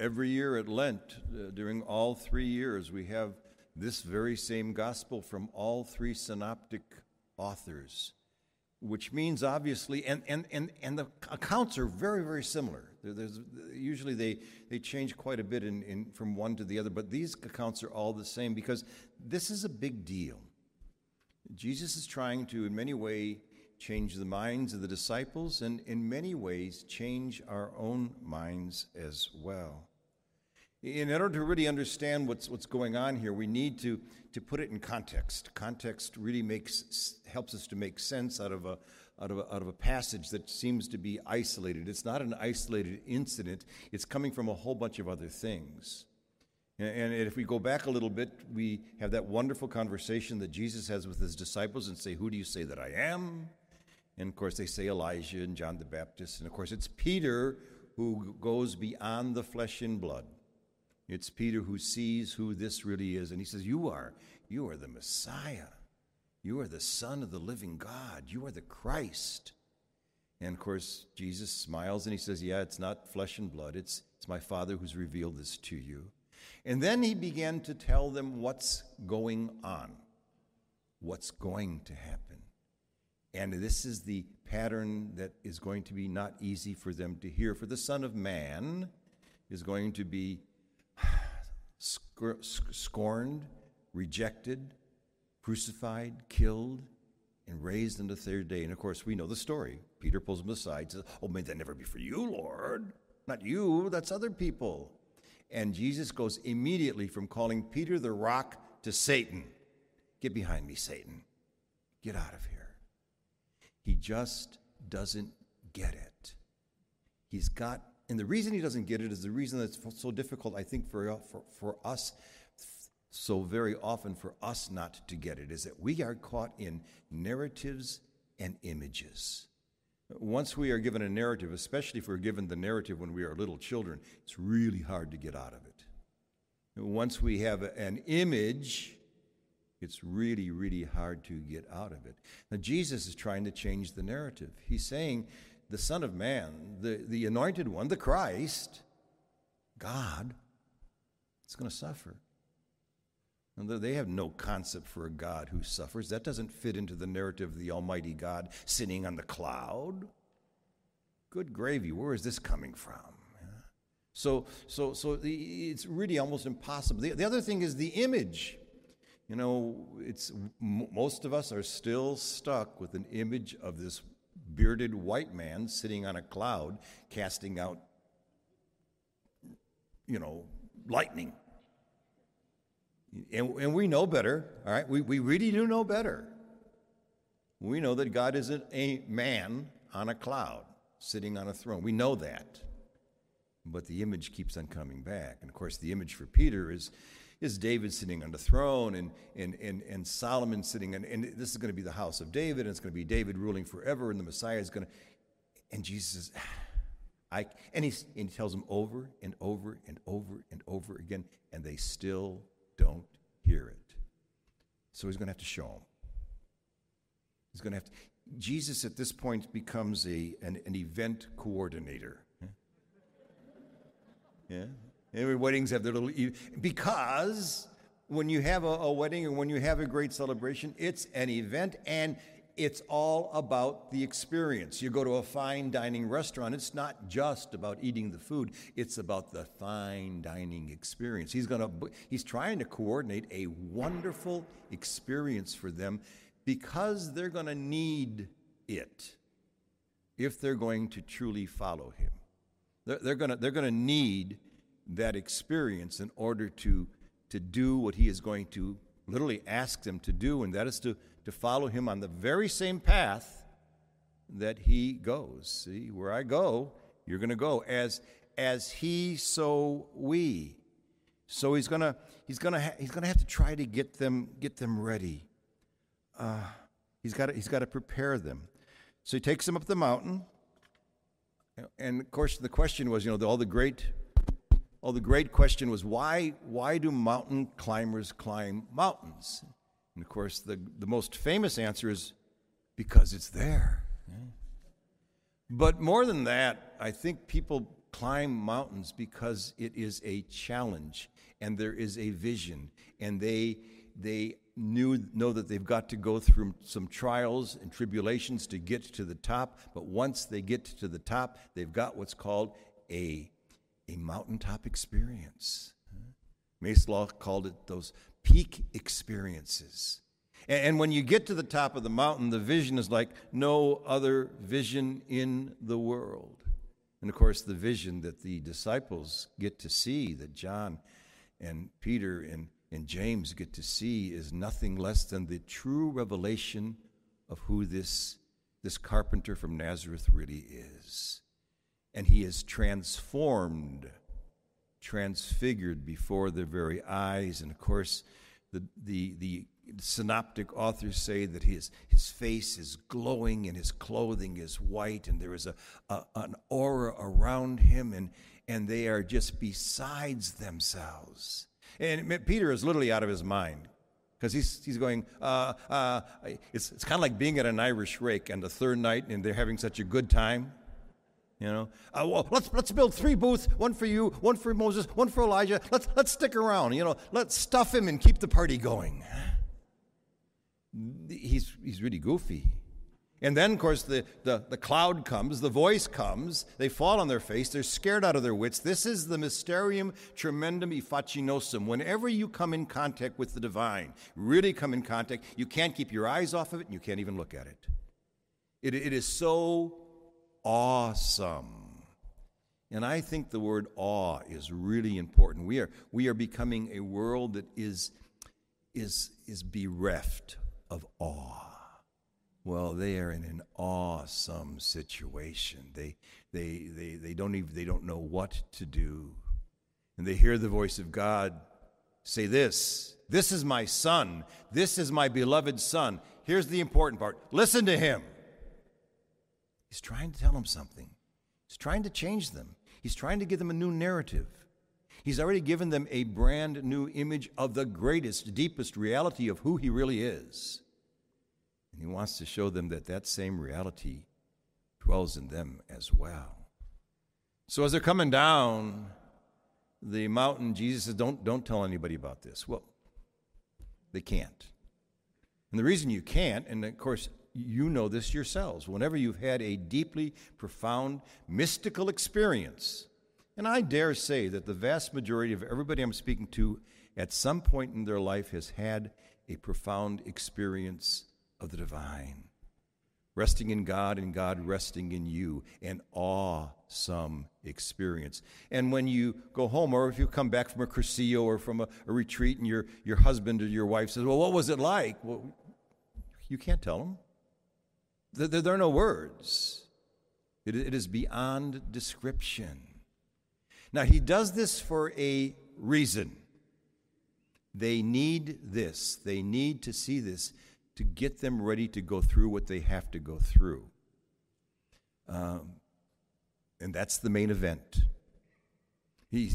Every year at Lent, uh, during all three years, we have this very same gospel from all three synoptic authors, which means obviously, and, and, and, and the accounts are very, very similar. There's, usually they, they change quite a bit in, in, from one to the other, but these accounts are all the same because this is a big deal. Jesus is trying to, in many ways, change the minds of the disciples and, in many ways, change our own minds as well. In order to really understand what's, what's going on here, we need to, to put it in context. Context really makes, helps us to make sense out of, a, out, of a, out of a passage that seems to be isolated. It's not an isolated incident, it's coming from a whole bunch of other things. And, if we go back a little bit, we have that wonderful conversation that Jesus has with his disciples and say, Who do you say that I am? And of course, they say Elijah and John the Baptist. And of course, it's Peter who goes beyond the flesh and blood. It's Peter who sees who this really is. And he says, You are, you are the Messiah. You are the Son of the living God. You are the Christ. And of course, Jesus smiles and he says, Yeah, it's not flesh and blood. It's, it's my Father who's revealed this to you. And then he began to tell them what's going on, what's going to happen. And this is the pattern that is going to be not easy for them to hear. For the Son of Man is going to be scorned, rejected, crucified, killed, and raised on the third day. And of course, we know the story. Peter pulls him aside, says, Oh, may that never be for you, Lord. Not you, that's other people. And Jesus goes immediately from calling Peter the rock to Satan. Get behind me, Satan. Get out of here. He just doesn't get it. He's got and the reason he doesn't get it is the reason that's so difficult, I think, for, uh, for, for us, so very often for us not to get it, is that we are caught in narratives and images. Once we are given a narrative, especially if we're given the narrative when we are little children, it's really hard to get out of it. Once we have an image, it's really, really hard to get out of it. Now, Jesus is trying to change the narrative. He's saying the Son of Man, the, the anointed one, the Christ, God, is going to suffer. And they have no concept for a God who suffers. That doesn't fit into the narrative of the Almighty God sitting on the cloud. Good gravy, where is this coming from? So, so, so it's really almost impossible. The, the other thing is the image. You know, it's most of us are still stuck with an image of this bearded white man sitting on a cloud casting out, you know, lightning. And, and we know better, all right? We, we really do know better. We know that God isn't a man on a cloud sitting on a throne. We know that. But the image keeps on coming back. And of course, the image for Peter is is David sitting on the throne and, and, and, and Solomon sitting, on, and this is going to be the house of David, and it's going to be David ruling forever, and the Messiah is going to. And Jesus says, I, and, he's, and he tells them over and over and over and over again, and they still don't hear it. So he's going to have to show them. He's going to have to. Jesus at this point becomes a, an, an event coordinator. Yeah? Every weddings have their little because when you have a, a wedding or when you have a great celebration, it's an event and it's all about the experience. You go to a fine dining restaurant, it's not just about eating the food, it's about the fine dining experience. He's going to he's trying to coordinate a wonderful experience for them because they're going to need it if they're going to truly follow him. They're, they're going to they're going to need that experience in order to, to do what he is going to literally ask them to do, and that is to, to follow him on the very same path that he goes. See, where I go, you're going to go. As, as he, so we. So he's going to he's gonna ha- he's gonna have to try to get them, get them ready. Uh, he's got he's got to prepare them. So he takes them up the mountain. And of course, the question was, you know, all the great well, the great question was why, why do mountain climbers climb mountains? And of course, the, the most famous answer is because it's there. But more than that, I think people climb mountains because it is a challenge and there is a vision and they they knew know that they've got to go through some trials and tribulations to get to the top but once they get to the top they've got what's called a a mountaintop experience. Mace called it those peak experiences. And when you get to the top of the mountain the vision is like no other vision in the world. And of course, the vision that the disciples get to see, that John and Peter and, and James get to see, is nothing less than the true revelation of who this, this carpenter from Nazareth really is. And he is transformed, transfigured before their very eyes. And of course, the, the, the synoptic authors say that his, his face is glowing and his clothing is white, and there is a, a, an aura around him, and, and they are just besides themselves. And Peter is literally out of his mind because he's, he's going, uh, uh, it's, it's kind of like being at an Irish wake on the third night and they're having such a good time. You know, uh, well, let's let's build three booths, one for you, one for Moses, one for Elijah. Let's let's stick around. You know, let's stuff him and keep the party going he's, he's really goofy. And then, of course, the, the, the cloud comes, the voice comes, they fall on their face, they're scared out of their wits. This is the mysterium tremendum e Whenever you come in contact with the divine, really come in contact, you can't keep your eyes off of it and you can't even look at it. It, it is so awesome. And I think the word awe is really important. We are, we are becoming a world that is, is, is bereft of awe. Well, they are in an awesome situation. They, they, they, they, don't even, they don't know what to do. And they hear the voice of God say this This is my son. This is my beloved son. Here's the important part listen to him. He's trying to tell them something, he's trying to change them, he's trying to give them a new narrative. He's already given them a brand new image of the greatest, deepest reality of who He really is. And He wants to show them that that same reality dwells in them as well. So as they're coming down the mountain, Jesus says, Don't, don't tell anybody about this. Well, they can't. And the reason you can't, and of course, you know this yourselves, whenever you've had a deeply profound mystical experience, and I dare say that the vast majority of everybody I'm speaking to at some point in their life has had a profound experience of the divine, resting in God and God resting in you, an awesome experience. And when you go home, or if you come back from a Cursillo or from a, a retreat, and your, your husband or your wife says, Well, what was it like? Well, you can't tell them. There, are no words, it, is beyond description. Now, he does this for a reason. They need this, they need to see this to get them ready to go through what they have to go through. Um, and that's the main event.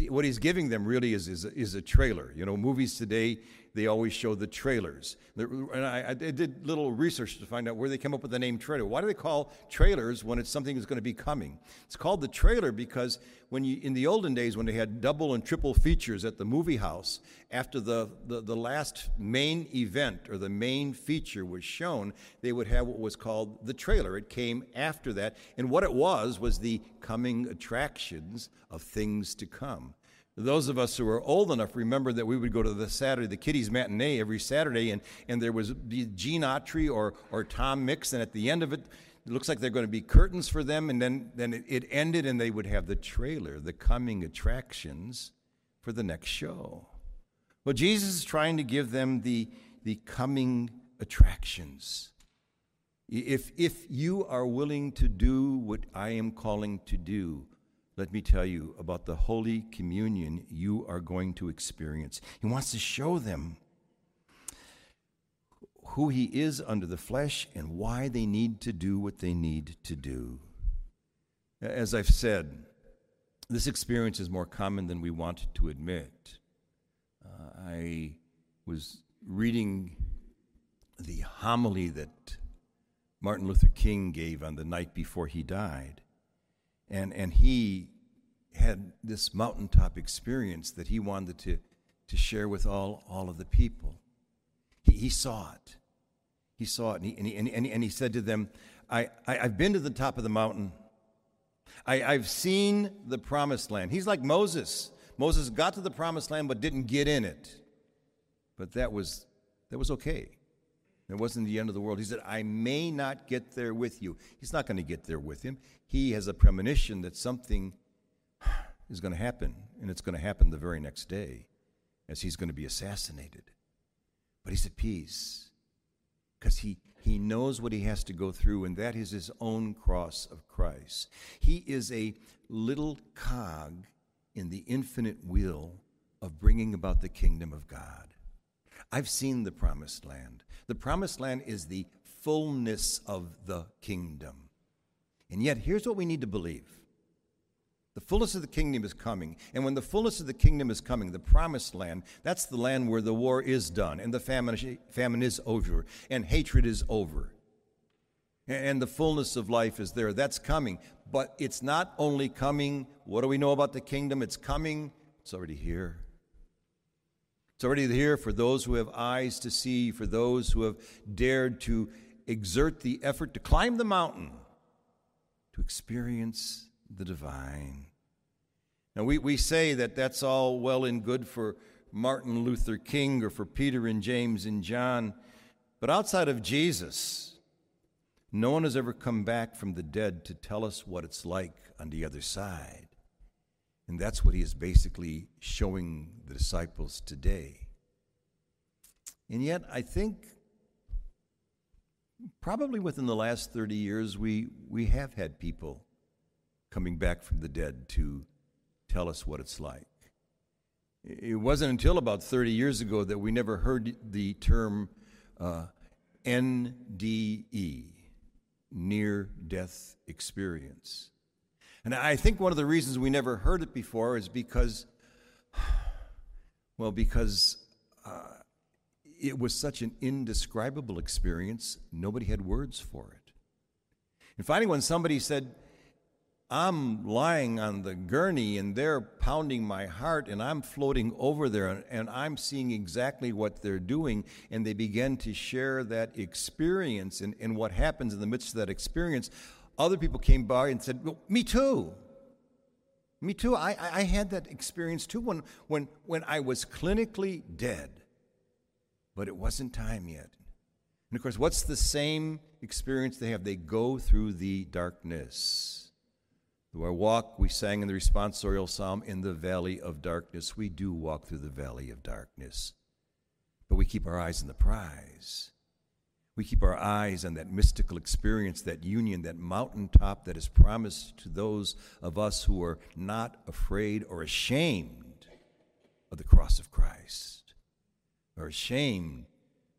What he's giving them really is, is, is a trailer. You know, movies today, they always show the trailers. And I, I, did little research to find out where they came up with the name trailer. Why do they call trailers when it's something that's going to be coming? It's called the trailer because when you, in the olden days, when they had double and triple features at the movie house, after the, the, the last main event or the main feature was shown, they would have what was called the trailer. It came after that. And what it was was the coming attractions of things to come. Those of us who are old enough remember that we would go to the Saturday, the kiddies matinee every Saturday, and, and there was Gene Autry or, or Tom Mix, and at the end of it, it looks like they're going to be curtains for them, and then, then it, it ended, and they would have the trailer, the coming attractions for the next show. Well, Jesus is trying to give them the, the coming attractions. If, if you are willing to do what I am calling to do, let me tell you about the Holy Communion you are going to experience. He wants to show them who He is under the flesh and why they need to do what they need to do. As I've said, this experience is more common than we want to admit. Uh, I was reading the homily that Martin Luther King gave on the night before he died. And, and he had this mountaintop experience that he wanted to, to share with all, all of the people. He, he saw it. He saw it, and he, and he, and he, and he said to them, I, I, have been to the top of the mountain. I, I've seen the promised land. He's like Moses. Moses got to the promised land but didn't get in it. But that was, that was okay. It wasn't the end of the world. He said, I may not get there with you. He's not going to get there with him. He has a premonition that something is going to happen, and it's going to happen the very next day as he's going to be assassinated. But he's at peace because he, he knows what he has to go through, and that is his own cross of Christ. He is a little cog in the infinite wheel of bringing about the kingdom of God. I've seen the promised land. The promised land is the fullness of the kingdom. And yet, here's what we need to believe the fullness of the kingdom is coming. And when the fullness of the kingdom is coming, the promised land, that's the land where the war is done and the famine, famine is over and hatred is over. And the fullness of life is there. That's coming. But it's not only coming, what do we know about the kingdom? It's coming, it's already here. It's already here for those who have eyes to see, for those who have dared to exert the effort to climb the mountain, to experience the divine. Now, we, we say that that's all well and good for Martin Luther King or for Peter and James and John, but outside of Jesus, no one has ever come back from the dead to tell us what it's like on the other side. And that's what he is basically showing the disciples today. And yet, I think probably within the last 30 years, we, we have had people coming back from the dead to tell us what it's like. It wasn't until about 30 years ago that we never heard the term uh, NDE, near death experience. And I think one of the reasons we never heard it before is because, well, because uh, it was such an indescribable experience, nobody had words for it. And finally, when somebody said, I'm lying on the gurney and they're pounding my heart and I'm floating over there and, I'm seeing exactly what they're doing. And they begin to share that experience and, and what happens in the midst of that experience. Other people came by and said, well, Me too. Me too. I, I had that experience too when, when, when I was clinically dead, but it wasn't time yet. And of course, what's the same experience they have? They go through the darkness. Through our walk, we sang in the responsorial psalm, in the valley of darkness. We do walk through the valley of darkness, but we keep our eyes on the prize. We keep our eyes on that mystical experience, that union, that mountaintop that is promised to those of us who are not afraid or ashamed of the cross of Christ, or ashamed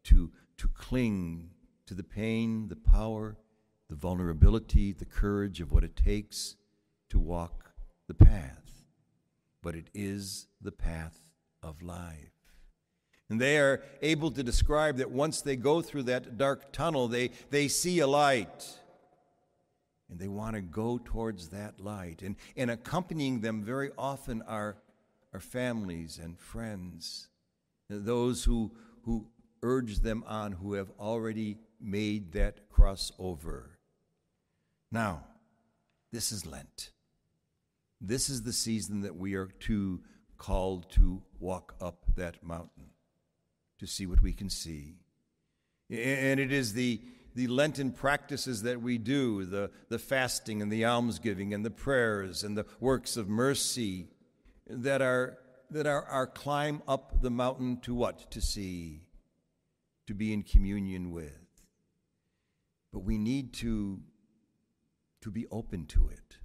to, to cling to the pain, the power, the vulnerability, the courage of what it takes to walk the path, but it is the path of life. And they are able to describe that once they go through that dark tunnel, they, they see a light. And they want to go towards that light. And, and accompanying them very often are, are families and friends, those who, who urge them on, who have already made that crossover. Now, this is Lent. This is the season that we are to called to walk up that mountain to see what we can see. And it is the, the Lenten practices that we do the, the fasting and the almsgiving and the prayers and the works of mercy that are, that are our climb up the mountain to what? To see, to be in communion with. But we need to, to be open to it.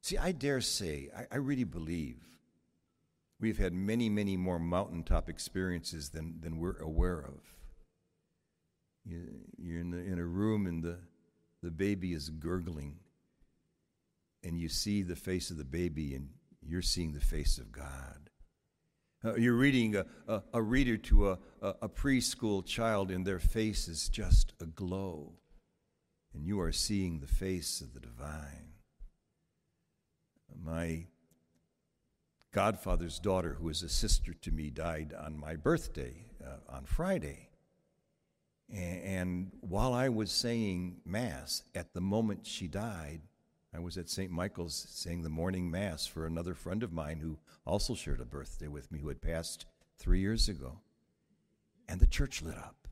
See, I dare say, I, I really believe we've had many, many more mountaintop experiences than, than we're aware of. You, you're in, the, in a room and the, the baby is gurgling, and you see the face of the baby, and you're seeing the face of God. Uh, you're reading a, a, a reader to a, a, a preschool child, and their face is just aglow, and you are seeing the face of the divine my godfather's daughter, who is a sister to me, died on my birthday uh, on Friday. And, while I was saying Mass, at the moment she died, I was at St. Michael's saying the morning Mass for another friend of mine who also shared a birthday with me, who had passed three years ago. And the church lit up.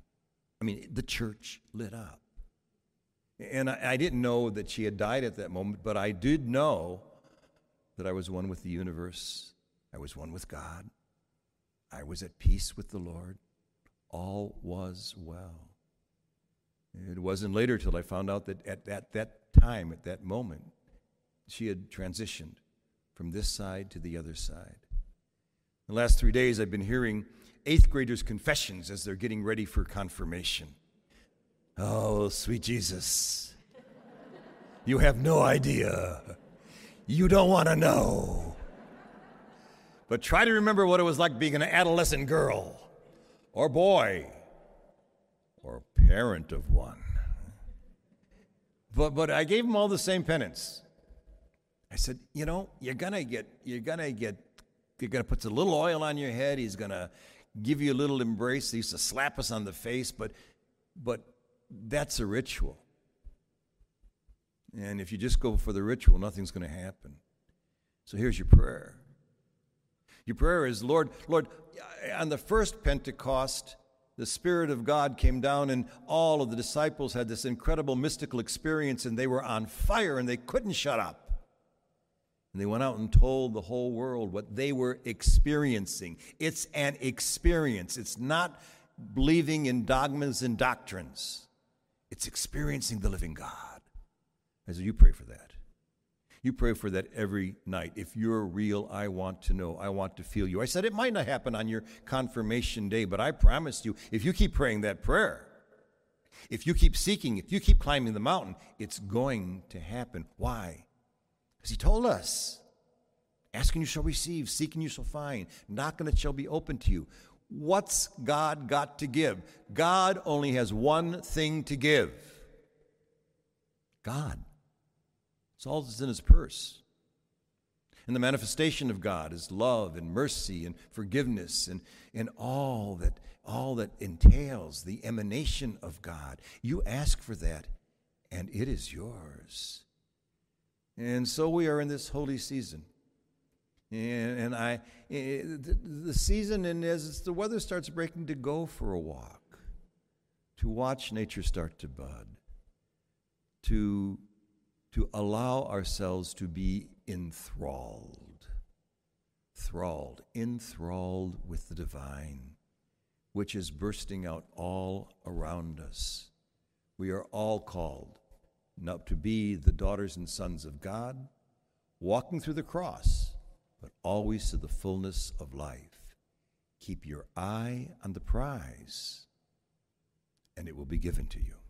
I mean, the church lit up. And I, I didn't know that she had died at that moment, but I did know that I was one with the universe. I was one with God. I was at peace with the Lord. All was well. It wasn't later till I found out that at, at that time, at that moment, she had transitioned from this side to the other side. The last three days, I've been hearing eighth graders' confessions as they're getting ready for confirmation. Oh, sweet Jesus. You have no idea. You don't want to know. But try to remember what it was like being an adolescent girl or boy or parent of one. But, but I gave them all the same penance. I said, you know, you're gonna get, you're gonna get, you're gonna put a little oil on your head. He's gonna give you a little embrace. He used to slap us on the face, but, but that's a ritual. And if you just go for the ritual, nothing's to happen. So here's your prayer. Your prayer is, Lord, Lord, on the first Pentecost, the Spirit of God came down, and all of the disciples had this incredible mystical experience, and they were on fire and they couldn't shut up. And they went out and told the whole world what they were experiencing. It's an experience, it's not believing in dogmas and doctrines. It's experiencing the living God. As you pray for that. You pray for that every night. If you're real, I want to know. I want to feel you. I said it might not happen on your confirmation day, but I promise you, if you keep praying that prayer, if you keep seeking, if you keep climbing the mountain, it's going to happen. Why? Because He told us asking you shall receive, seeking you shall find, knocking it shall be open to you. What's God got to give? God only has one thing to give God. It's all that's in his purse. And the manifestation of God is love and mercy and forgiveness and, and all that all that entails the emanation of God. You ask for that, and it is yours. And so we are in this holy season. And, and I, eh, the, the season, and as the weather starts breaking, to go for a walk, to watch nature start to bud, to, to allow ourselves to be enthralled, thralled, enthralled with the divine, which is bursting out all around us. We are all called not to be the daughters and sons of God, walking through the cross but always to the fullness of life. Keep your eye on the prize, and it will be given to you.